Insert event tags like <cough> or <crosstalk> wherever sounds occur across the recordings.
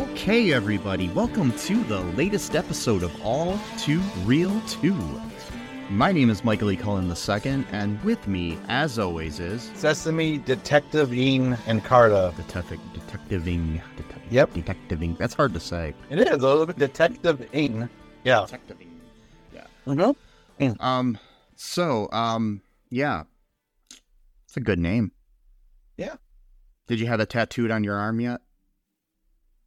Okay, everybody, welcome to the latest episode of All Too Real 2. My name is Michael E. Cullen II, and with me, as always, is Sesame, Detective Ian, and Carta. Detective Detectiving. Detective, Yep. Detectiving. That's hard to say. It is a little bit Detective Ian. Yeah. Detectiving. Yeah. Mm-hmm. Um. So, um. Yeah. It's a good name. Yeah. Did you have that tattooed on your arm yet?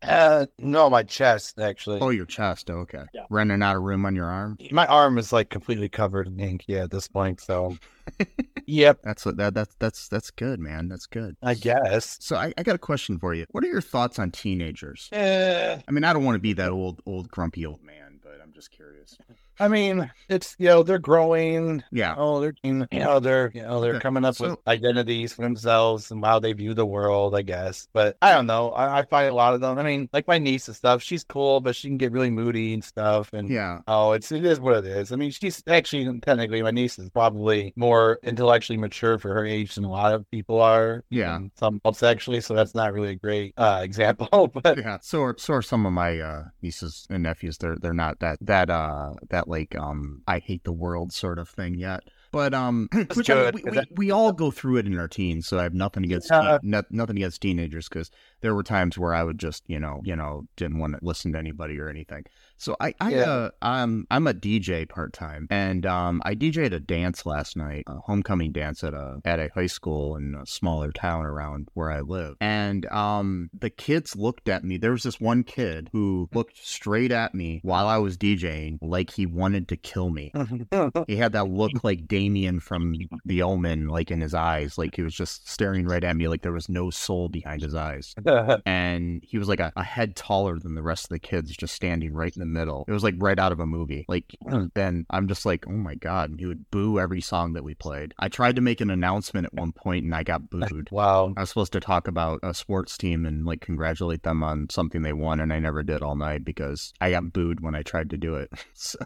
Uh, no, my chest actually. Oh, your chest. Oh, okay. Yeah. Running out of room on your arm. My arm is like completely covered in ink. Yeah, at this point. So, <laughs> yep. That's what that that's that's that's good, man. That's good. I guess. So I, I got a question for you. What are your thoughts on teenagers? Eh, I mean, I don't want to be that old, old grumpy old man, but I'm just curious. I mean, it's you know they're growing. Yeah. Oh, they're you know they're you know they're coming up so- with identities for themselves and how they view the world. I guess, but I don't know. I, I find a lot of them. I mean, like my niece and stuff. She's cool, but she can get really moody and stuff. And Yeah. Oh, it's it is what it is. I mean, she's actually technically my niece is probably more intellectually mature for her age than a lot of people are. Yeah. some adults actually. So that's not really a great uh, <laughs> example. But Yeah. So are so are some of my uh, nieces and nephews. They're they're not that that uh that like um I hate the world sort of thing yet. But um, <clears throat> which I mean, we, we, that- we all go through it in our teens, so I have nothing against Yeah. teen- no- nothing against teenagers because there were times where I would just you know you know didn't want to listen to anybody or anything. So I I Yeah. uh, um I'm a DJ part time and um I DJed a dance last night, a homecoming dance at a at a high school in a smaller town around where I live. And um the kids looked at me. There was this one kid who looked straight at me while I was DJing like he wanted to kill me. <laughs> He had that look like Damien from The Omen, like in his eyes, like he was just staring right at me, like there was no soul behind his eyes. <laughs> And he was like a, a head taller than the rest of the kids, just standing right in the middle. It was like right out of a movie. Like, <clears throat> then I'm just like, oh my god! And he would boo every song that we played. I tried to make an announcement at one point, and I got <laughs> booed. wow. I was supposed to talk about a sports team and like congratulate them on something they won, and I never did all night because I got booed when I tried to do it. <laughs> so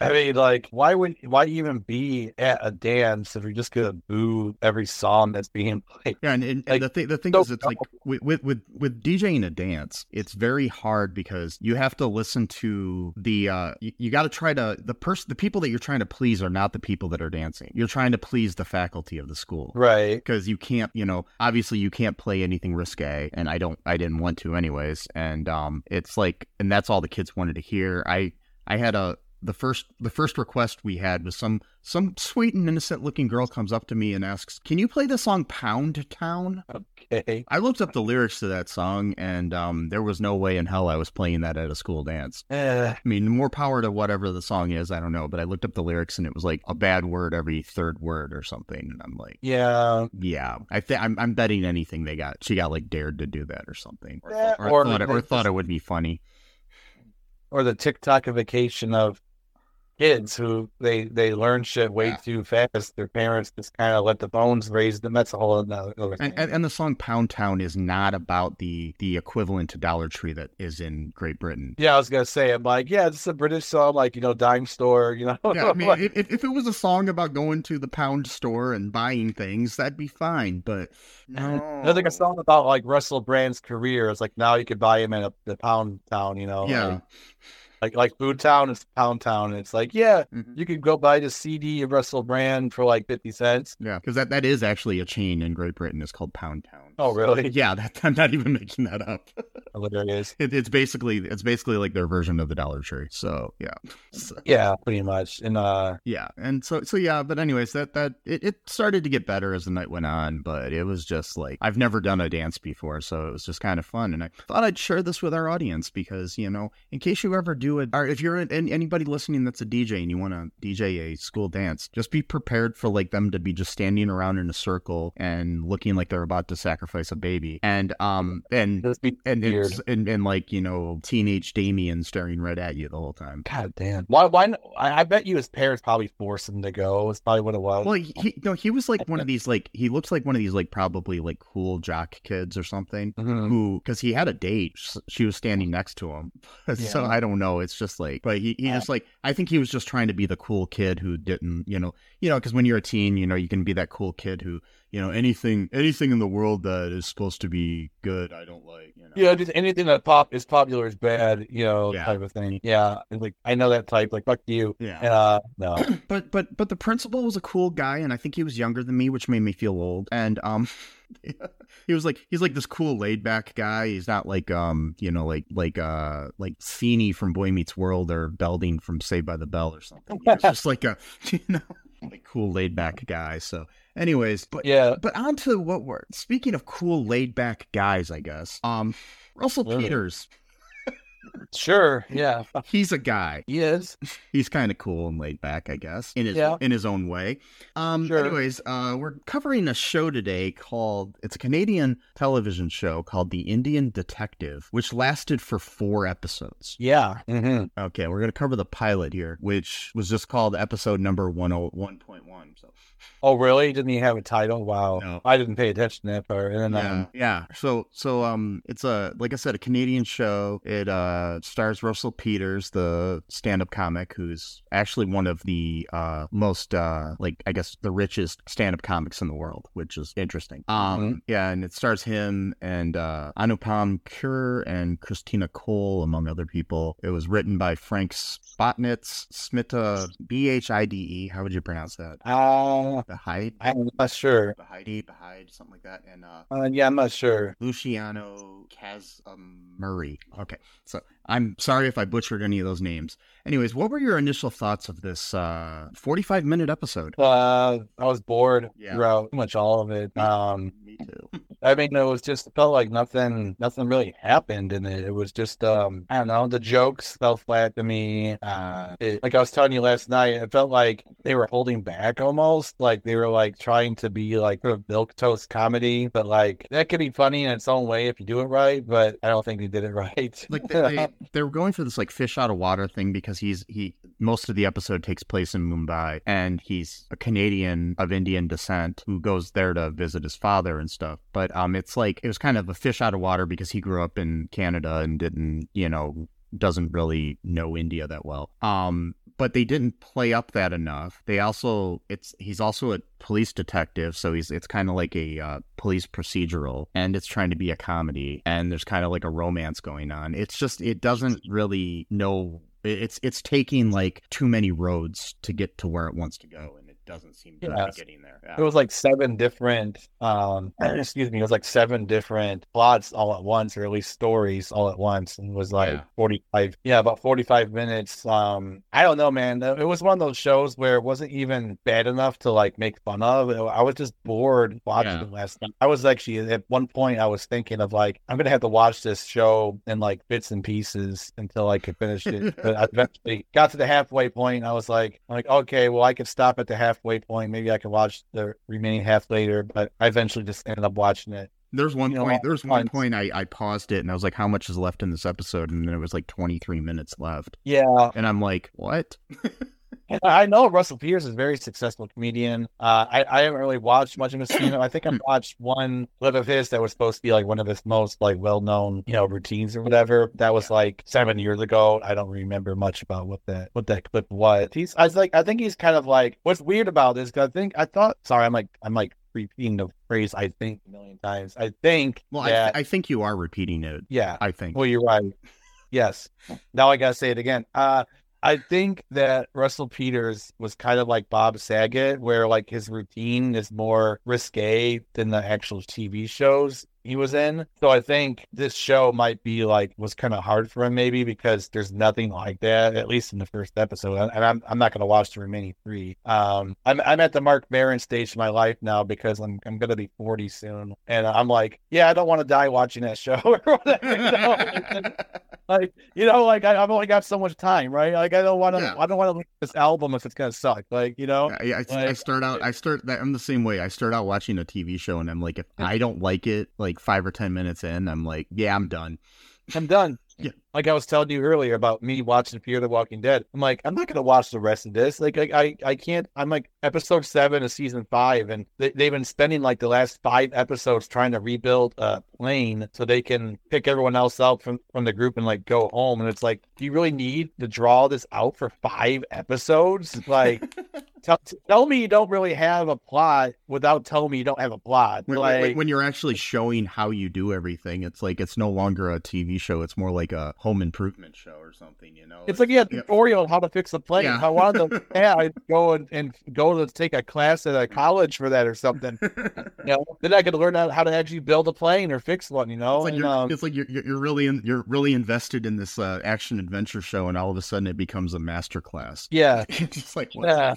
I mean, like, why would why even be at a dance if you're just gonna boo every song that's being played? Yeah, and, and, and Like, the thing the thing so is, it's like with, with with with DJing a dance, it's very hard because you have to listen to the uh you, you got to try to the person the people that you're trying to please are not the people that are dancing. You're trying to please the faculty of the school. Right. Because you can't, you know, obviously you can't play anything risque, and I don't, I didn't want to anyways. And um, it's like, and that's all the kids wanted to hear. I, I had a the first the first request we had was some some sweet and innocent looking girl comes up to me and asks, "Can you play the song Pound Town?" Okay. I looked up the lyrics to that song, and um, there was no way in hell I was playing that at a school dance. Eh, I mean, more power to whatever the song is. I don't know, but I looked up the lyrics, and it was like a bad word every third word or something. And I'm like, yeah. yeah, I think I'm, I'm betting anything they got. She got like dared to do that or something, or, Yeah, or, or thought, it, or thought it would be funny. Or the TikTokification of kids who they they learn shit way Yeah. too fast. Their parents just kind of let the bones raise them. That's a whole other other. And, and and the song Pound Town is not about the the equivalent to Dollar Tree that is in Great Britain. yeah, I was gonna say, I'm like, yeah, this is a British song, like you know, dime store, you know. Yeah, I mean, <laughs> if, if it was a song about going to the pound store and buying things, that'd be fine. But no, like a song about like Russell Brand's career. It's like now you could buy him in a the Pound Town, you know. Yeah. Like like, like Food Town is Pound Town. And it's like, yeah, Mhm. you could go buy the CD of Russell Brand for like fifty cents. Yeah, because that, that is actually a chain in Great Britain. It's called Pound Town. Oh, really? <laughs> Yeah, that, I'm not even making that up. Hilarious. It, it's basically it's basically like their version of the Dollar Tree. So yeah, <laughs> So- Yeah, pretty much. And uh, yeah, and so so yeah. But anyways, that that it, it started to get better as the night went on. But it was just like I've never done a dance before, so it was just kind of fun. And I thought I'd share this with our audience because you know, in case you ever do it, or if you're an, anybody listening that's a DJ and you want to DJ a school dance, just be prepared for like them to be just standing around in a circle and looking like they're about to sacrifice a baby. And um and and it's and, and like you know teenage Damien staring right at you the whole time. God damn. Why? Why? I, bet you his parents probably forced him to go. It's probably what it was. Well, he, no, he was like one of <laughs> these like he looks like one of these like probably like cool jock kids or something Mhm. who because he had a date she was standing next to him <laughs> so i don't know it's just like but he, he just like i think he was just trying to be the cool kid who didn't you know you know because when you're a teen you know you can be that cool kid who you know anything anything in the world that is supposed to be good i don't like you know Yeah, just anything that pop is popular is bad, you know, Yeah. type of thing. Yeah, and like I know that type. Like fuck you. yeah uh, no. <clears throat> but but but the principal was a cool guy and i think he was younger than me which made me feel old and um <laughs> he was like he's like this cool laid back guy. He's not like um you know like like uh like Feeney from boy meets world or belding from saved by the bell or something. He's <laughs> just like a <laughs> you know like cool laid back guy. So anyways but Yeah. but on to what we're speaking of cool laid back guys i guess um russell peters Sure. Yeah. <laughs> he's a guy He is. <laughs> he's kind of cool and laid back, I guess, in his Yeah. in his own way. Um, Sure. anyways, uh, we're covering a show today called it's a Canadian television show called The Indian Detective, which lasted for four episodes. Yeah. hmm Okay, we're gonna cover the pilot here, which was just called episode number one oh one point one. So Oh, really? Didn't he have a title? Wow. No. I didn't pay attention to that part. And then, yeah, um, yeah. So so um, it's a like I said, a Canadian show. It uh stars Russell Peters, the stand-up comic, who's actually one of the uh most uh like I guess the richest stand-up comics in the world, which is interesting. Um, yeah, and it stars him and uh Anupam Kher and Christina Cole, among other people. It was written by Frank Spotnitz, Smita B H I D E. How would you pronounce that? uh, Bahide, I'm not sure. Bahide, Bahide, something like that, and uh. Uh, yeah, I'm not sure. Luciano Kaz um, Murray. Okay, so I'm sorry if I butchered any of those names. Anyways, what were your initial thoughts of this uh, 45 minute episode? Uh, I was bored Yeah. throughout pretty much all of it. Um, Me too. <laughs> I mean, it was just it felt like nothing, nothing really happened in it. It was just, um, I don't know, the jokes fell flat to me. Uh, it, like I was telling you last night, it felt like they were holding back almost, like they were like trying to be like sort of milk toast comedy, but like that could be funny in its own way if you do it right. But I don't think they did it <laughs> right. Like they, they, they were going for this like fish out of water thing because he's he most of the episode takes place in Mumbai and he's a Canadian of Indian descent who goes there to visit his father and stuff. But um, it's like it was kind of a fish out of water because he grew up in Canada and didn't you know doesn't really know India that well. Um, but they didn't play up that enough. They also it's he's also a police detective, so he's it's kind of like a uh, police procedural, and it's trying to be a comedy, and there's kind of like a romance going on. It's just it doesn't really know. It's it's taking like too many roads to get to where it wants to go, doesn't seem to Yeah. be getting there. Yeah. It was like seven different, um, <clears throat> excuse me, it was like seven different plots all at once, or at least stories all at once, and it was like Yeah. 45, yeah, about 45 minutes. Um, I don't know, man. It was one of those shows where it wasn't even bad enough to like make fun of. I was just bored watching Yeah. it last night. I was actually at one point, I was thinking of like, I'm gonna have to watch this show in like bits and pieces until I could finish it. but I <laughs> eventually got to the halfway point. I was like, like, okay, well, I could stop at the halfway point. Maybe I could watch the remaining half later. But I eventually just ended up watching it. There's one you know, point. There's one point I, I paused it and I was like, "How much is left in this episode?" And then it was like 23 minutes left, Yeah, and I'm like, "What?" <laughs> <laughs> I know Russell Peters is a very successful comedian. Uh, I, I haven't really watched much of his stand I think I watched one clip of his that was supposed to be like one of his most like well known, you know, routines or whatever. That was like seven years ago. I don't remember much about what that what that clip was. He's I was like I think he's kind of like what's weird about this because I think I thought sorry, I'm like I'm like repeating the phrase I think a million times. I think Well, that, I, I think you are repeating it. yeah. I think. Well, you're right. Yes. Now I gotta say it again. Uh, I think that Russell Peters was kind of like Bob Saget, where like his routine is more risque than the actual TV shows he was in. So I think this show might be like was kind of hard for him maybe because there's nothing like that at least in the first episode. And I'm I'm not gonna watch the remaining three. Um, I'm I'm at the Marc Maron stage in my life now because I'm I'm gonna be 40 soon, and I'm like, yeah, I don't want to die watching that show <laughs> or whatever. <laughs> <laughs> like you know, like I, I've only got so much time, right? Like I don't want to Yeah. I don't want to look at this album if it's gonna suck. Like you know, I, I, I start out. I start. I'm the same way. I start out watching a TV show, and I'm like, if I don't like it, like five or ten minutes in, I'm like, yeah, I'm done. I'm done. <laughs> Yeah. Like I was telling you earlier about me watching Fear the Walking Dead. I'm like, I'm not gonna watch the rest of this. Like I I, I can't I'm like episode seven of season five and they, they've been spending like the last five episodes trying to rebuild a plane so they can pick everyone else out from, from the group and like go home. And it's like, do you really need to draw this out for five episodes? Like <laughs> tell, tell me you don't really have a plot without telling me you don't have a plot. When, like when, when you're actually showing how you do everything, it's like it's no longer a TV show. It's more like a home improvement show or something. You know, It's like yeah, tutorial on how to fix a plane. Yeah. If I wanted to, <laughs> yeah, I'd go and, and go to take a class at a college for that or something. <laughs> You know, then I could learn how to actually build a plane or fix one. You know, It's like, and, you're, um, it's like you're, you're really in, you're really invested in this uh, action adventure show, and all of a sudden it becomes a master class. yeah, <laughs> it's just like what? yeah.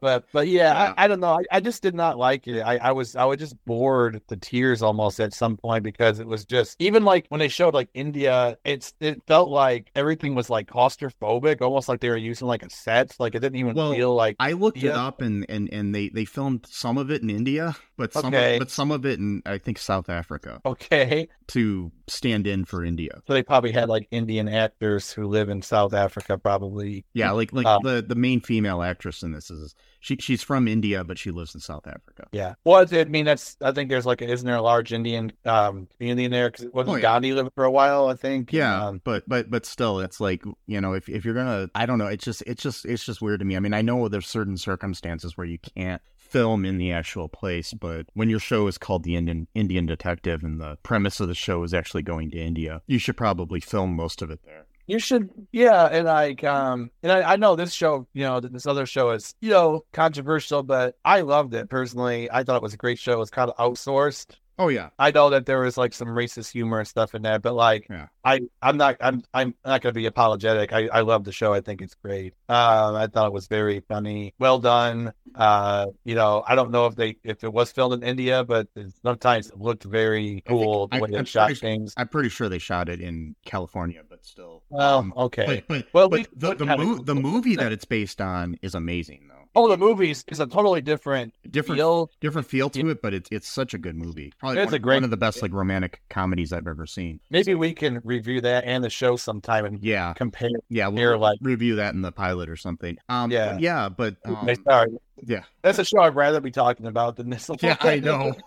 But but yeah, Yeah. I, I don't know. I, I just did not like it. I, I was I was just bored to tears almost at some point because it was just even like when they showed like India, it's it felt like everything was like claustrophobic, almost like they were using like a set. Like it didn't even Well, feel like I looked it up, and, and, and they, they filmed some of it in India, but some Okay. of, but some of it in I think South Africa okay. to stand in for India. So they probably had like Indian actors who live in South Africa, probably. Yeah, like like Uh, the the main female actress in this is she she's from India, but she lives in South Africa. Yeah. Well, I mean, that's, I think there's like, isn't there a large Indian um, community in there? Because wasn't Oh, yeah. Gandhi living for a while, I think? Yeah, Um, but but but still, it's like you know, if if you're gonna, I don't know, it's just it's just it's just weird to me. I mean, I know there's certain circumstances where you can't film in the actual place, but when your show is called the Indian Indian Detective and the premise of the show is actually going to India, you should probably film most of it there. you should, yeah. And like, um, and I, I know this show, you know, this other show is, you know, controversial, but I loved it personally. I thought it was a great show. It was kind of outsourced. Oh yeah, I know that there was like some racist humor and stuff in that, but like, Yeah. I, I'm not, I'm, I'm not going to be apologetic. I, I love the show. I think it's great. Um, I thought it was very funny, well done. Uh, you know, I don't know if they, if it was filmed in India, but sometimes it looked very I think- cool the I- way they I'm shot pretty- things. I'm pretty sure they shot it in California, but still. Well, Um, okay. But, but, Well, but we- the the, mo- the movie that it's based on is amazing though. Oh, the movies is a totally different Different feel. different feel to it, but it's it's such a good movie. Probably It's one, a great- one of the best like romantic comedies I've ever seen. Maybe we can review that and the show sometime and Yeah, compare. yeah, we'll like- review that in the pilot or something. Um, Yeah. but yeah, but um, Sorry, yeah, that's a show I'd rather be talking about than this. yeah, I know. <laughs>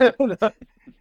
<laughs>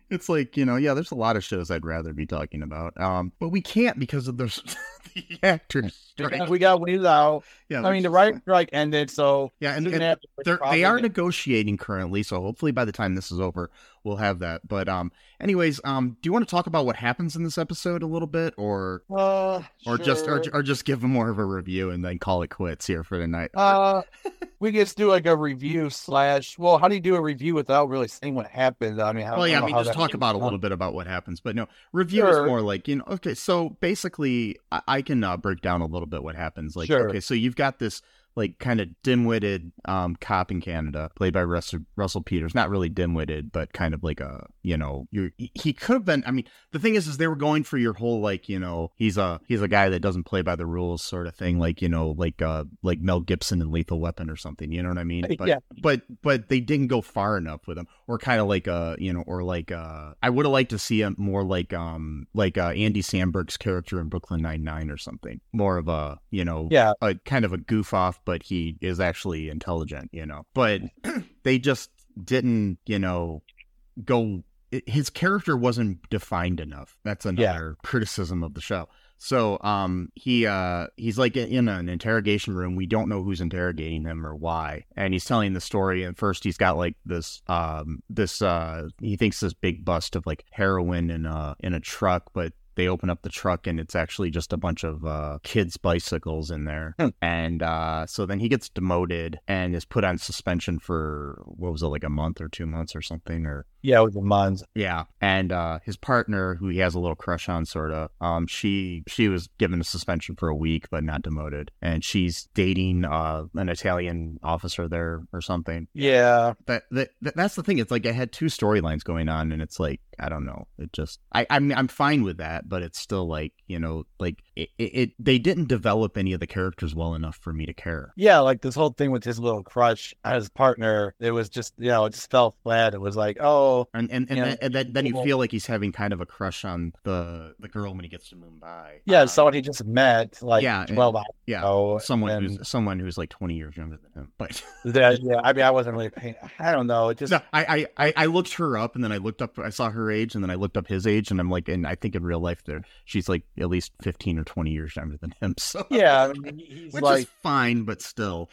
It's like you know, yeah. There's a lot of shows I'd rather be talking about, um, but we can't because of those <laughs> the actors. <laughs> we got weeded out. Yeah, I mean, the right strike ended, so Yeah, and, and they're, they are negotiating currently, so hopefully by the time this is over, we'll have that. But um, anyways, um, do you want to talk about what happens in this episode a little bit, or uh, or just or, or just give them more of a review and then call it quits here for the night? Uh, <laughs> we just do like a review slash. Well, how do you do a review without really saying what happened? I mean, how, well, yeah, I mean, just talk about a little bit about what happens, but no, review Sure. is more like you know. Okay, so basically, I, I can uh, break down a little bit what happens. Like, Sure. okay, so you've got this like kind of dim-witted um, cop in Canada, played by Russell, Russell Peters. Not really dim-witted, but kind of like a you know, he could have been. I mean, the thing is, is they were going for your whole like you know he's a he's a guy that doesn't play by the rules sort of thing, like you know like uh like Mel Gibson in Lethal Weapon or something. You know what I mean? <laughs> But Yeah. but but they didn't go far enough with him, or kind of like a you know, or like uh I would have liked to see him more like um like uh Andy Samberg's character in Brooklyn Nine Nine or something, more of a you know Yeah. a kind of a goof off, but he is actually intelligent, you know. But <clears throat> they just didn't, you know, go. it- His character wasn't defined enough. That's another criticism of the show. So, um, he uh, he's like in an interrogation room. We don't know who's interrogating him or why, and he's telling the story. And first, he's got like this, um, this uh, he thinks this big bust of like heroin in a in a truck, but they open up the truck and it's actually just a bunch of uh, kids' bicycles in there. Hmm. And uh, so then he gets demoted and is put on suspension for what was it, like a month or two months or something? Or Yeah, with the Mons. yeah. And uh, his partner, who he has a little crush on, sort of, um, she she was given a suspension for a week but not demoted, and she's dating uh, an Italian officer there or something Yeah. that that- that's the thing. It's like I had two storylines going on, and it's like I don't know. It just I I'm I'm fine with that, but it's still like you know like it, it, it they didn't develop any of the characters well enough for me to care. Yeah, like this whole thing with his little crush on his partner, it was just, you know, it just fell flat. It was like, oh, And and and, then, and then, then you feel like he's having kind of a crush on the the girl when he gets to Mumbai. yeah, Um, someone he just met like yeah, and- 12 hours yeah, ago. someone and who's someone who's like twenty years younger than him. But <laughs> that- yeah, I mean, I wasn't really paying, I don't know. It just, no, I I I looked her up, and then I looked up. I saw her age, and then I looked up his age, and I'm like, and I think in real life, there she's like at least fifteen or twenty years younger than him. <laughs> So yeah, I mean, which like, is fine, but still,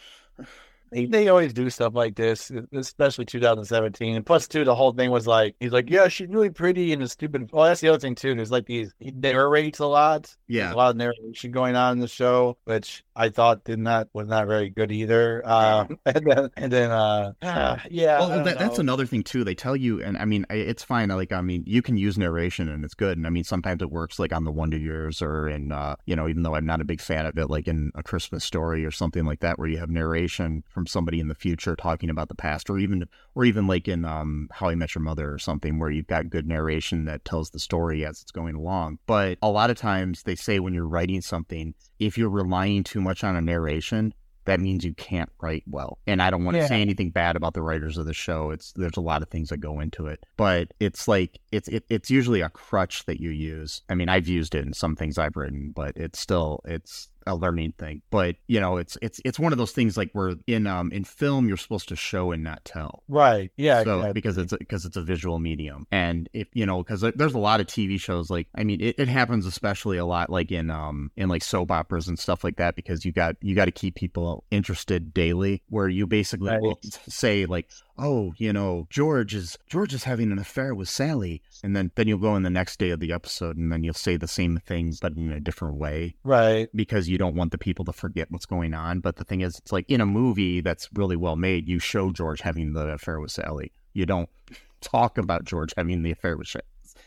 they, they always do stuff like this, especially 2017. And plus, too, the whole thing was like, he's like, yeah, she's really pretty and a stupid. Well, that's the other thing, too. There's like these, he narrates a lot. There's yeah. a lot of narration going on in the show, which I thought did not was not very good either. Uh, <laughs> <laughs> and then and then uh, ah, <sighs> yeah, Well, that, that's another thing too. They tell you, and I mean, it's fine. Like, I mean, you can use narration, and it's good. And I mean, sometimes it works, like on the Wonder Years, or in, uh, you know, even though I'm not a big fan of it, like in A Christmas Story or something like that, where you have narration from somebody in the future talking about the past, or even, or even like in um, How I Met Your Mother or something, where you've got good narration that tells the story as it's going along. But a lot of times, they say when you're writing something, if you're relying too much on a narration, that means you can't write well. And I don't want to Yeah. say anything bad about the writers of the show. It's there's a lot of things that go into it, but it's like it's it, it's usually a crutch that you use. I mean, I've used it in some things I've written, but it's still it's a learning thing. But you know, it's it's it's one of those things like where in um in film you're supposed to show and not tell. right, yeah, So exactly. because it's because it's a visual medium, and if you know, because there's a lot of TV shows like I mean, it, it happens especially a lot like in um in like soap operas and stuff like that because you got you got to keep people interested daily, where you basically Right. will say like, oh, you know, George is George is having an affair with Sally, and then then you'll go in the next day of the episode, and then you'll say the same thing but in a different way right, because you don't want the people to forget what's going on. But the thing is, it's like in a movie that's really well made, you show George having the affair with Sally. You don't <laughs> talk about George having the affair with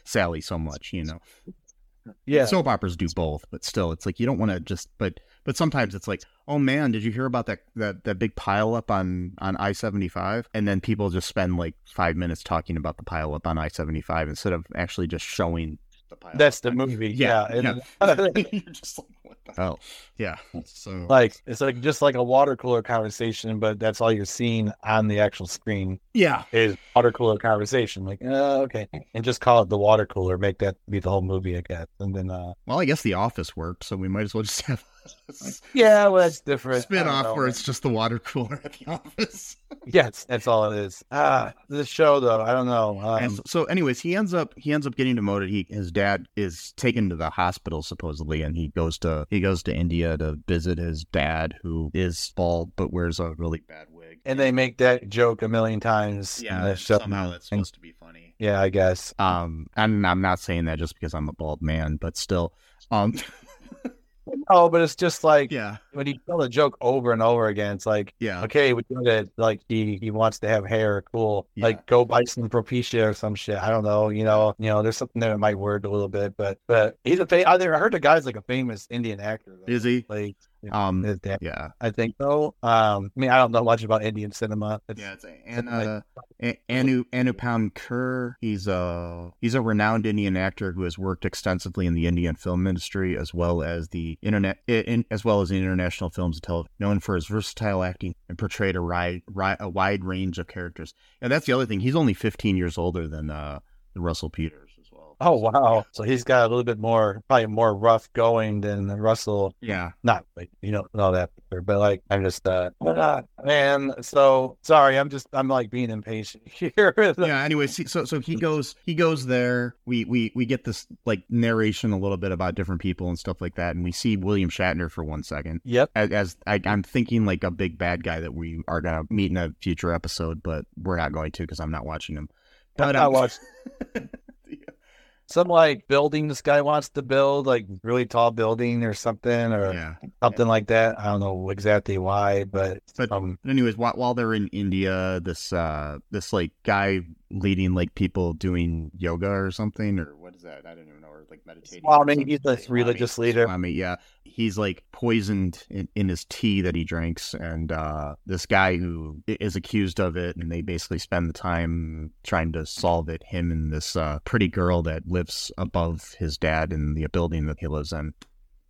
Sally so much, you know. yeah, Soap operas do both, but still, it's like you don't want to just. But but sometimes it's like, oh man, did you hear about that that that big pile up on on I seventy five? And then people just spend like five minutes talking about the pile up on I seventy five instead of actually just showing the pile. that's the movie. Yeah, Yeah, yeah. <laughs> and- You're just like, what the hell? Yeah. So like it's like just like a water cooler conversation, but that's all you're seeing on the actual screen yeah, is water cooler conversation. Like, uh, okay, and just call it the water cooler. Make that be the whole movie, I guess. And then, uh, Well, I guess The Office worked, so we might as well just have <laughs> yeah, well, that's different. Spin off where it's just the water cooler at The Office. <laughs> yes, that's all it is. Ah, this show though, I don't know. Um, so, so, anyways, he ends up he ends up getting demoted. He his dad is taken to the hospital supposedly, and he goes to he goes to India to visit his dad, who is bald but wears a really bad wig. and they make that joke a million times. yeah, somehow that's supposed to be funny. Yeah, I guess. Um, and I'm not saying that just because I'm a bald man, but still, um, <laughs> Oh, but it's just like yeah, when you tell the joke over and over again, it's like, yeah, okay, we did it. Like he he wants to have hair, cool. Yeah. Like go buy some Propecia or some shit. I don't know. You know, you know, there's something there that might word a little bit, but but he's a fa- I heard the guy's like a famous Indian actor. though. Is he? Like Um, dad. yeah, I think so. Um, I mean, I don't know much about Indian cinema. It's, yeah. It's and uh, A- Anu Anupam Kher. He's a he's a renowned Indian actor who has worked extensively in the Indian film industry as well as the internet, in, as well as the international films and television. Known for his versatile acting and portrayed a, ri- ri- a wide range of characters. And that's the other thing. He's only 15 years older than uh, Russell Peters. Oh wow! So he's got a little bit more, probably more rough going than Russell. Yeah. Not like you don't know that, but like I'm just, uh, but, uh, man. So sorry, I'm just, I'm like being impatient <laughs> here. yeah anyway so so he goes he goes there we we we get this like narration a little bit about different people and stuff like that and we see william shatner for one second Yep. as, as I, i'm thinking like a big bad guy that we are gonna meet in a future episode but we're not going to because i'm not watching him but I um, watched <laughs> some like building this guy wants to build, like really tall building or something, or yeah something like that. I don't know exactly why, but But- um, anyways, while, while they're in India, this uh this like guy leading like people doing yoga or something or what is that? I don't even know or like meditating. Swami, he's a Swami, religious leader. Swami, yeah. He's like poisoned in, in his tea that he drinks and uh this guy who is accused of it and they basically spend the time trying to solve it him and this uh pretty girl that lives above his dad in the building that he lives in.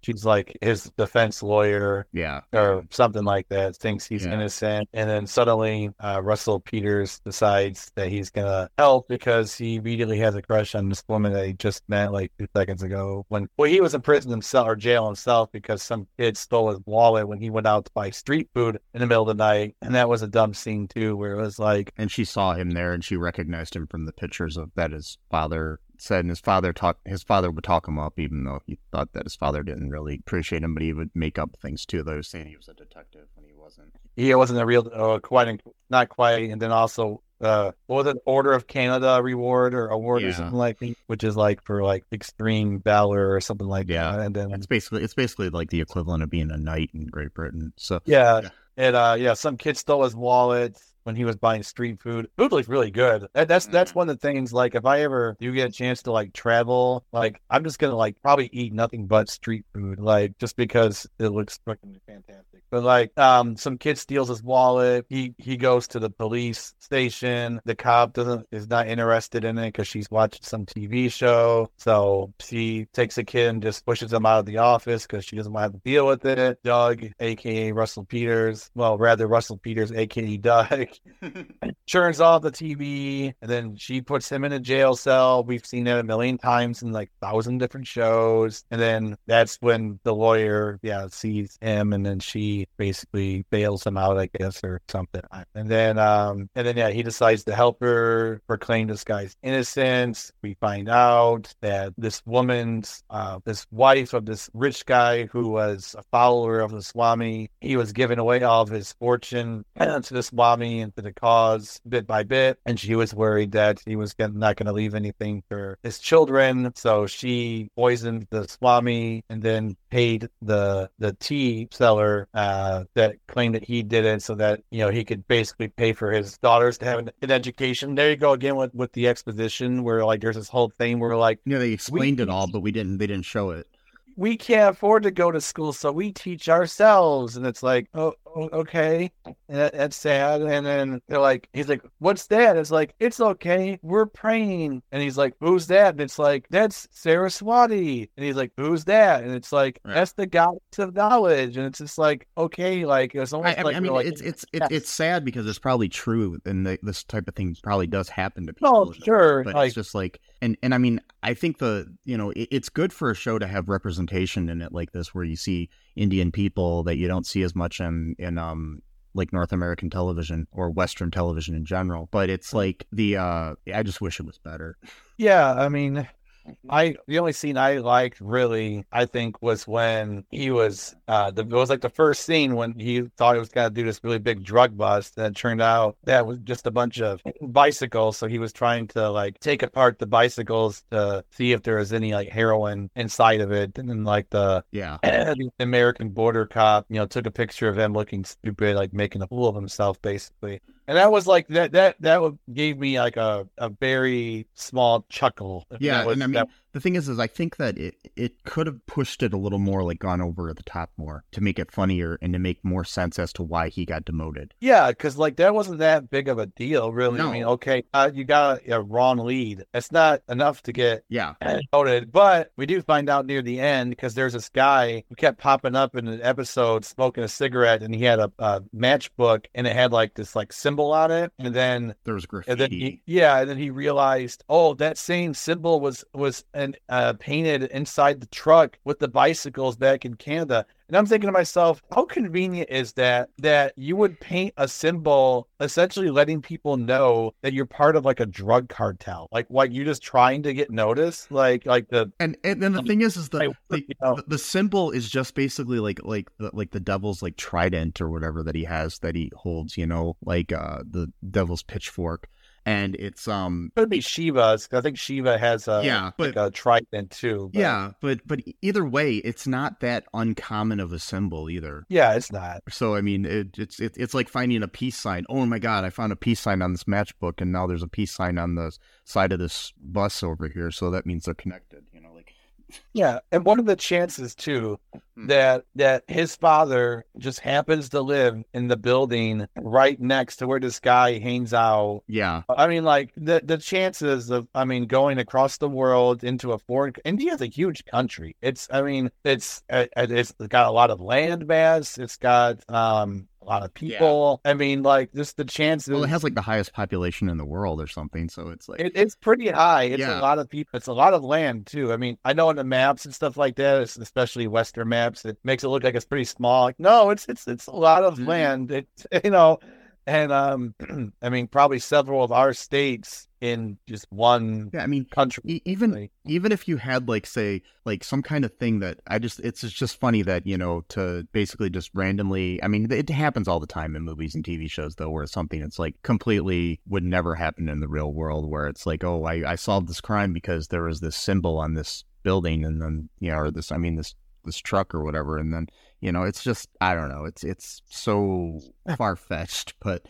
She's like his defense lawyer Yeah. or something like that. Thinks he's Yeah. innocent, and then suddenly uh, Russell Peters decides that he's gonna help because he immediately has a crush on this woman that he just met like two seconds ago. When well, he was in prison himself or jail himself because some kid stole his wallet when he went out to buy street food in the middle of the night, and that was a dumb scene too, where it was like. and she saw him there and she recognized him from the pictures of that his father said and his father talk his father would talk him up even though he thought that his father didn't really appreciate him but he would make up things too though saying he was a detective when he wasn't he wasn't a real uh, quite not quite and then also uh what was it order of canada reward or award or something like that which is like for like extreme valor or something like Yeah. that and then it's basically it's basically like the equivalent of being a knight in great britain so yeah Yeah. and uh yeah some kid stole his wallet when he was buying street food. Food looks really good. That, that's that's Mhm. one of the things like if i ever do get a chance to like travel like i'm just gonna like probably eat nothing but street food like just because it looks fucking fantastic. But like um some kid steals his wallet. He he goes to the police station. The cop doesn't is not interested in it because she's watching some tv show. So she takes a kid and just pushes him out of the office because she doesn't want to have to deal with it. Doug aka russell peters well rather russell peters aka doug turns off the TV, and then she puts him in a jail cell. We've seen that a million times in like thousand different shows. And then that's when the lawyer, yeah, sees him, and then she basically bails him out, I guess, or something. And then, um, and then yeah, he decides to help her proclaim this guy's innocence. We find out that this woman's, uh, this wife of this rich guy who was a follower of the Swami, he was giving away all of his fortune to the Swami and to the cause bit by bit. And she was worried that he was gonna, not going to leave anything for his children. So she poisoned the Swami and then paid the the tea seller uh, that claimed that he did it so that, you know, he could basically pay for his daughters to have an, an education. There you go again with, with the exposition where like there's this whole thing where like, yeah they explained it all but we didn't they didn't show it we can't afford to go to school, so we teach ourselves. And it's like, oh, Oh, okay, and that, that's sad. And then they're like, he's like, what's that? It's like, it's okay, we're praying. And he's like, who's that? And it's like, that's Saraswati. And he's like, who's that? And it's like, Right. that's the goddess of knowledge. And it's just like, okay, like it's almost I, like I mean, like, it's it's it, yes. it's sad because it's probably true, and the, this type of thing probably does happen to oh, people. oh, sure, but like it's just like and and i mean i think the you know it, it's good for a show to have representation in it like this where you see indian people that you don't see as much in in um like north american television or western television in general but it's like the uh i just wish it was better. Yeah, I mean, I the only scene I liked really, I think, was when he was uh the, it was like the first scene when he thought he was gonna do this really big drug bust, and it turned out that was just a bunch of bicycles. So he was trying to like take apart the bicycles to see if there was any like heroin inside of it, and then like the yeah <clears throat> the American border cop, you know, took a picture of him looking stupid, like making a fool of himself, basically. And that was like that that that would- gave me like a, a very small chuckle. yeah was- and i mean that- the thing is, is I think that it it could have pushed it a little more, like gone over the top more to make it funnier and to make more sense as to why he got demoted. Yeah, because like that wasn't that big of a deal, really. No. I mean, okay, uh, you got a, a wrong lead. It's not enough to get Yeah, demoted, but we do find out near the end because there's this guy who kept popping up in an episode smoking a cigarette, and he had a, a matchbook, and it had like this like symbol on it, and then there was and then he, yeah, and then he realized, oh, that same symbol was was an, uh, painted inside the truck with the bicycles back in Canada. And I'm thinking to myself, how convenient is that that you would paint a symbol, essentially letting people know that you're part of like a drug cartel, like like you're just trying to get noticed, like like the And and then the thing is, is the Like, the, you know. the, the symbol is just basically like like the like the devil's like trident or whatever that he has that he holds, you know, like uh the devil's pitchfork, and it's um could be Shiva's. I think Shiva has a yeah, but like a trident too. but- yeah, but but either way, it's not that uncommon of a symbol either. yeah, it's not. So I mean, it, it's it, it's like finding a peace sign. Oh my God, I found a peace sign on this matchbook, and now there's a peace sign on the side of this bus over here. So that means they're connected. You know, like Yeah, and one of the chances too Hmm. that that his father just happens to live in the building right next to where this guy hangs out. yeah, I mean, like the the chances of I mean going across the world into a foreign India's a huge country. It's I mean it's uh, it's got a lot of land mass. It's got um lot of people. I mean, like just the chances. well, it has like the highest population in the world or something. So it's like It, it's pretty high. It's Yeah. a lot of people. It's a lot of land too. I mean, I know on the maps and stuff like that, especially Western maps, it makes it look like it's pretty small. Like, no, it's it's it's a lot of Mhm. land. It's <laughs> you know, and um, <clears throat> I mean, probably several of our states in just one yeah. I mean, country. e- even Like, even if you had like say like some kind of thing that I just it's it's just funny that you know to basically just randomly I mean it happens all the time in movies and TV shows though where something that's like completely would never happen in the real world where it's like oh I I solved this crime because there was this symbol on this building and then you know or this I mean this this truck or whatever and then you know it's just I don't know it's it's so <laughs> far fetched but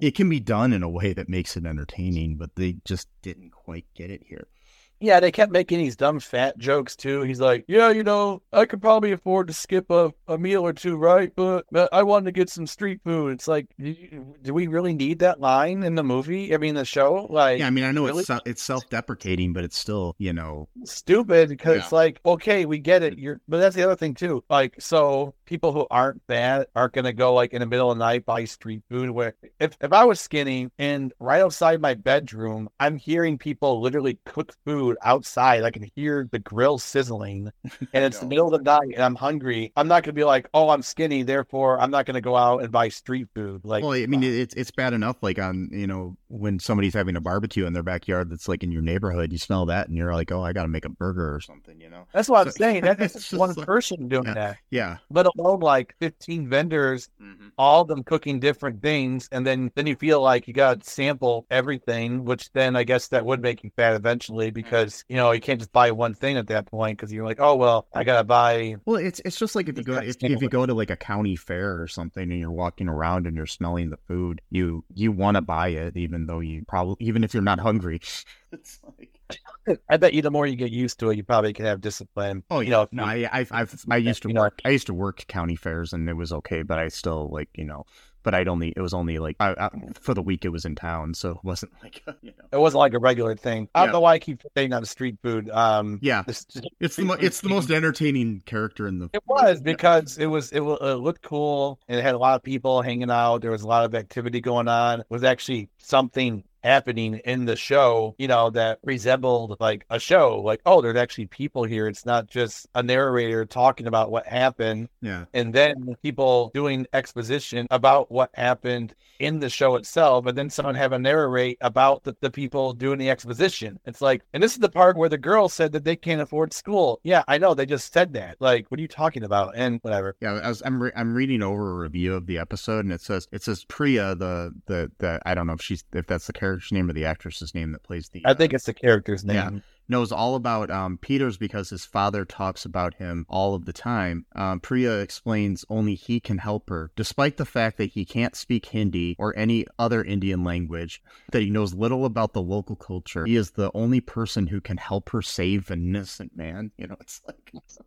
it can be done in a way that makes it entertaining but they just didn't quite get it here yeah, they kept making these dumb fat jokes too. He's like, yeah, you know, I could probably afford to skip a, a meal or two, right? But, but I wanted to get some street food. It's like, do, do we really need that line in the movie? I mean, the show, like. Yeah, I mean, I know really? it's it's self deprecating, but it's still, you know, stupid because Yeah. it's like okay we get it you're but that's the other thing too like so people who aren't fat aren't gonna go like in the middle of the night buy street food where if, if i was skinny and right outside my bedroom i'm hearing people literally cook food outside i can hear the grill sizzling <laughs> and it's the middle of the night and i'm hungry i'm not gonna be like oh i'm skinny therefore i'm not gonna go out and buy street food like well, I mean, uh it- it's it's bad enough, like on you know when somebody's having a barbecue in their backyard that's like in your neighborhood, you smell that and you're like, oh, I got to make a burger or something, you know? that's what i'm saying <laughs> that's just one like- person doing Yeah. that Yeah, let alone like 15 vendors mm-hmm. all of them cooking different things and then then you feel like you got to sample everything which then i guess that would make you fat eventually because you know you can't just buy one thing at that point because you're like oh well i gotta buy Well, it's it's just like if you go if, if you go to like a county fair or something and you're walking around and you're smelling the food, you you want to buy it even though you probably even if you're not hungry. <laughs> it's like <laughs> i bet you the more you get used to it you probably can have discipline. Oh you know no, you- I I've, I've I used to you know, work I used to work county fairs and it was okay, but I still like you know, but I'd only it was only like I, I, for the week it was in town, so it wasn't <laughs> like you know. it wasn't like a regular thing i don't Yeah. know why i keep saying on street food um Yeah, this- it's the mo- it's the most entertaining character in the. It was because it was it, it looked cool and it had a lot of people hanging out. There was a lot of activity going on. It was actually something happening in the show, you know, that resembled like a show. Like, oh, there's actually people here. It's not just a narrator talking about what happened Yeah, and then people doing exposition about what happened in the show itself, and then someone have a narrate about the, the people doing the exposition. It's like, and this is the part where the girl said that they can't afford school. Yeah, I know. They just said that. Like, what are you talking about? And whatever. yeah. I was I'm re- I'm reading over a review of the episode and it says it says Priya the the the I don't know if she's if that's the character's name or the actress's name that plays the. I uh, think it's the character's Yeah. Knows all about um, Peters because his father talks about him all of the time. Um, Priya explains only he can help her, despite the fact that he can't speak Hindi or any other Indian language, that he knows little about the local culture. He is the only person who can help her save an innocent man. You know, <laughs> it's like.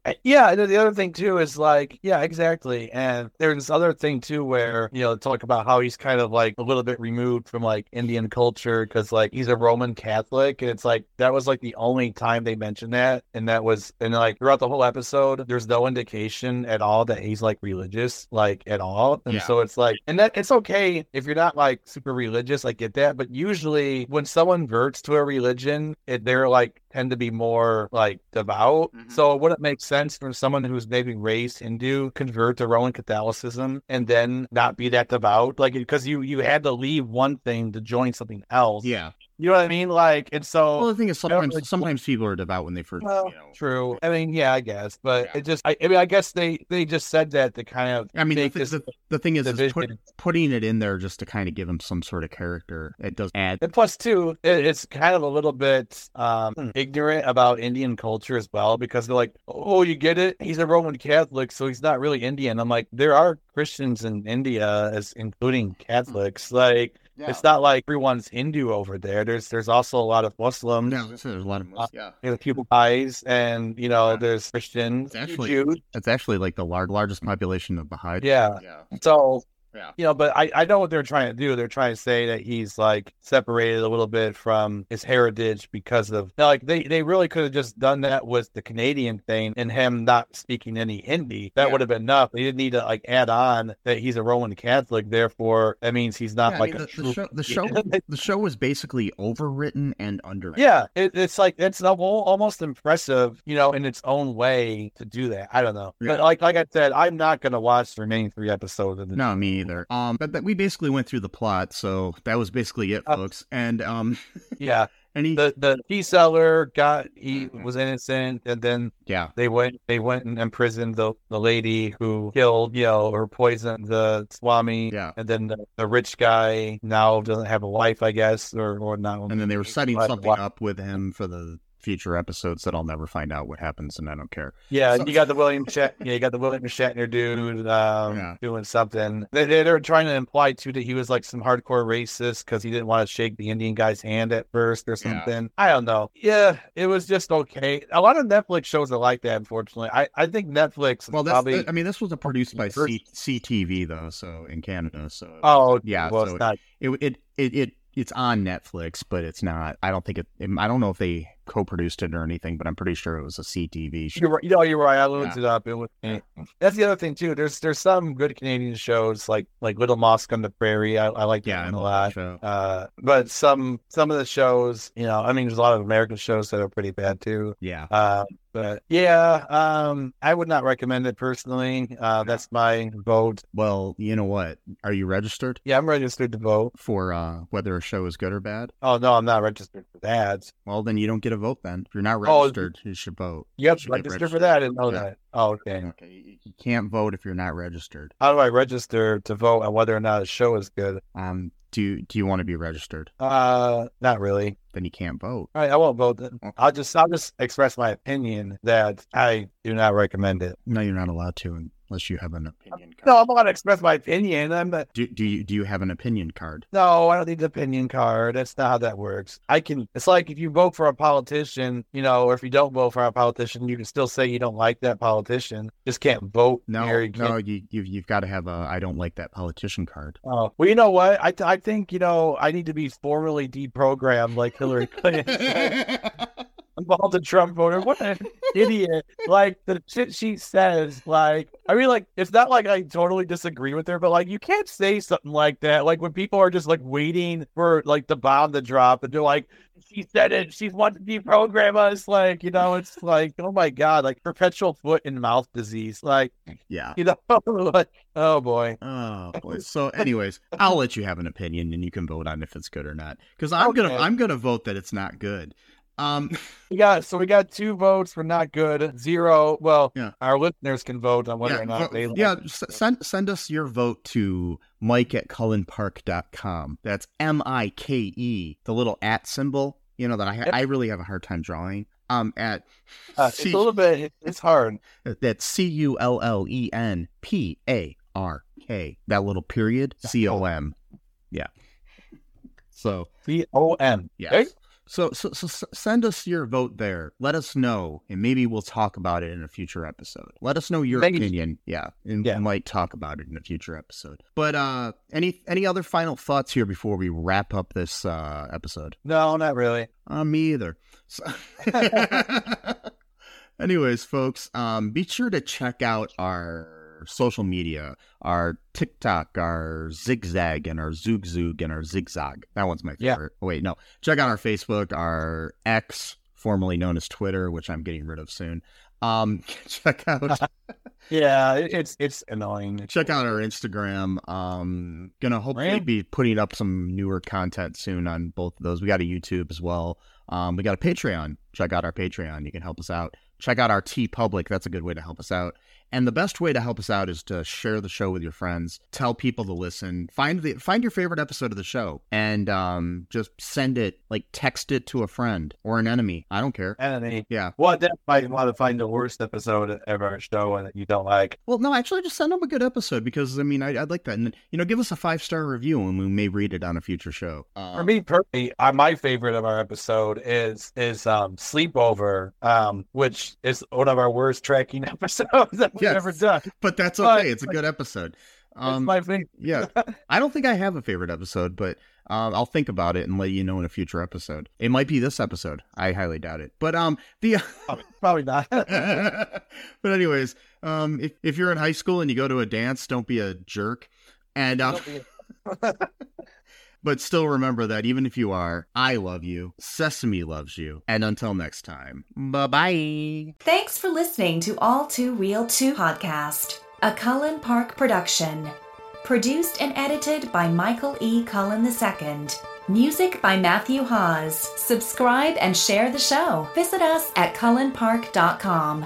Uh, yeah, the other thing too is like, yeah, exactly. And there's this other thing too where, you know, talk about how he's kind of like a little bit removed from like Indian culture because like he's a Roman Catholic. And it's like, that was like the only time they mentioned that. And that was, and like throughout the whole episode, there's no indication at all that he's like religious, like at all. And Yeah. so it's like, and that it's okay if you're not like super religious, I get that. But usually when someone verts to a religion, it, they're like tend to be more like devout. Mhm. So would it make sense for someone who's maybe raised Hindu convert to Roman Catholicism and then not be that devout? Like because you you had to leave one thing to join something else. Yeah. You know what I mean? Like and so Well, the thing is, sometimes really- sometimes people are devout when they first, well, you know. true. I mean, yeah, I guess, but Yeah. it just, I, I mean, I guess they they just said that to kind of I mean, the, make th- this. the, the thing is, is put, putting it in there just to kind of give him some sort of character. It does add. and plus, too, it, it's kind of a little bit um, ignorant about Indian culture as well because they're like, "Oh, you get it? He's a Roman Catholic, so he's not really Indian." I'm like, there are Christians in India, as including Catholics. Like, it's not like everyone's Hindu over there. There's there's also a lot of Muslims. No, there's a lot of Muslims. Uh, yeah. There's people guys, and you know, Yeah. there's Christians, It's actually- Jews. It's actually like the lar- largest population of Baha'i. Yeah. Yeah. So Yeah. you know, but I, I know what they're trying to do. They're trying to say that he's like separated a little bit from his heritage because of now, like they, they really could have just done that with the Canadian thing and him not speaking any Hindi. That Yeah. would have been enough. They didn't need to like add on that he's a Roman Catholic, therefore that means he's not Yeah, I like mean, a the, the show, the <laughs> show, the show was basically overwritten and underwritten. Yeah, it, it's like it's almost impressive, you know, in its own way to do that. I don't know, Yeah. but like like I said, I'm not gonna watch the remaining three episodes of the No, me either. Um, but, but we basically went through the plot, so that was basically it, Uh, folks. And um, <laughs> Yeah, and he, the the tea seller got he was innocent, and then yeah, they went they went and imprisoned the the lady who killed you know or poisoned the Swami. Yeah. and then the, the rich guy now doesn't have a wife, I guess, or or not. and then they were setting something up with him for the future episodes that I'll never find out what happens, and I don't care. Yeah, So- you got the William Shat- yeah, you got the William Shatner dude um, Yeah. doing something. They, they they're trying to imply too that he was like some hardcore racist because he didn't want to shake the Indian guy's hand at first or Yeah. something. I don't know. Yeah, it was just okay. A lot of Netflix shows are like that. Unfortunately, I I think Netflix Well, that's, probably. I mean, this was a produced by First- C- CTV though, so in Canada, so oh yeah, well, so it's not. it it it it it's on Netflix, but it's not. I don't think it. I don't know if they co-produced it or anything, but I'm pretty sure it was a CTV show. You're right. You know, you're right. I looked Yeah. it up. It was. That's the other thing too. There's there's some good Canadian shows like like Little Mosque on the Prairie. I, I like Yeah, that a lot. Uh, but some some of the shows, you know, I mean, there's a lot of American shows that are pretty bad too. Yeah, Uh, but yeah, um, I would not recommend it personally. Uh, that's my vote. well, you know what? Are you registered Yeah, I'm registered to vote. for uh, whether a show is good or bad? Oh no, I'm not registered for that. Well, then you don't get a vote. Then if you're not Oh, registered, you should vote. Yep, should to register for that. I didn't know Yeah. that. Oh, okay. Okay, you- can't vote if you're not registered. How do I register to vote on whether or not a show is good? Um, do you, do you want to be registered? Uh, not really. Then you can't vote. All right, I won't vote. Then. I'll just I'll just express my opinion that I do not recommend it. No, you're not allowed to unless you have an opinion card. No, I'm allowed to express my opinion. I'm not. Do, do you do you have an opinion card? No, I don't need the opinion card. That's not how that works. I can. It's like if you vote for a politician, you know, or if you don't vote for a politician, you can still say you don't like that politician. Just can't vote. No, there. You can't- no, you you've, you've got to have a I don't like that politician card. Oh, well, you know what? I, I think, you know, I need to be formally deprogrammed like Hillary <laughs> Clinton. <laughs> I'm called a Trump voter. What an idiot. Like, the shit she says, like, I mean, like, it's not like I totally disagree with her, but, like, you can't say something like that. Like, when people are just, like, waiting for, like, the bomb to drop and they're like, she said it. She wants to deprogram us. Like, you know, it's like, oh my God, like perpetual foot and mouth disease. Like, yeah. you know, <laughs> like, oh boy. Oh boy. So, anyways, I'll let you have an opinion, and you can vote on if it's good or not. Because I'm gonna I'm gonna vote that it's not good. Um, <laughs> We got so we got two votes for not good, zero. Well, Yeah. our listeners can vote on whether yeah, or not they yeah. Send send us your vote to Mike at cullenpark.com. That's M I K E, the little at symbol, you know that I I really have a hard time drawing. Um, at uh, it's a little bit. It's hard. That's C U L L E N P A R K. That little period. C O M. Yeah. So C O M. Yeah. So, so, so send us your vote there. Let us know, and maybe we'll talk about it in a future episode. Let us know your maybe. opinion. Yeah, and yeah. we might talk about it in a future episode. But uh, any any other final thoughts here before we wrap up this uh, episode? No, not really. Uh, me either. So <laughs> <laughs> Anyways, folks, um, be sure to check out our social media, our TikTok, our Zigzag, and our Zoog, and our Zigzag. That one's my favorite. Yeah. Oh, wait, no. Check out our Facebook, our X, formerly known as Twitter, which I'm getting rid of soon. Um, <laughs> check out. <laughs> yeah, it's it's annoying. Check out our Instagram. Um, gonna hopefully be putting up some newer content soon on both of those. We got a YouTube as well. Um, we got a Patreon. Check out our Patreon. You can help us out. Check out our TeePublic. That's a good way to help us out. And the best way to help us out is to share the show with your friends, tell people to listen, find the find your favorite episode of the show, and um, just send it, like text it to a friend or an enemy. I don't care. Enemy. Yeah. Well, might want to find the worst episode of our show and that you don't like. Well, no, actually, just send them a good episode because I mean, I, would like that, and you know, give us a five star review, and we may read it on a future show. Um, For me, personally, uh, my favorite of our episode is is um, sleepover, um, which is one of our worst tracking <laughs> episodes <laughs> we've yes, ever done. But that's okay. But, it's a good episode. <laughs> Um, it's my favorite. yeah, <laughs> I don't think I have a favorite episode, but um, I'll think about it and let you know in a future episode. It might be this episode. I highly doubt it. But um, the probably not. but anyways, um, if if you're in high school and you go to a dance, don't be a jerk. And um, But still remember that even if you are, I love you, Sesame loves you. And until next time, bye bye. Thanks for listening to All Too Real 2 podcast, a Cullen Park production. Produced and edited by Michael E. Cullen II. Music by Matthew Haase. Subscribe and share the show. Visit us at cullenpark.com.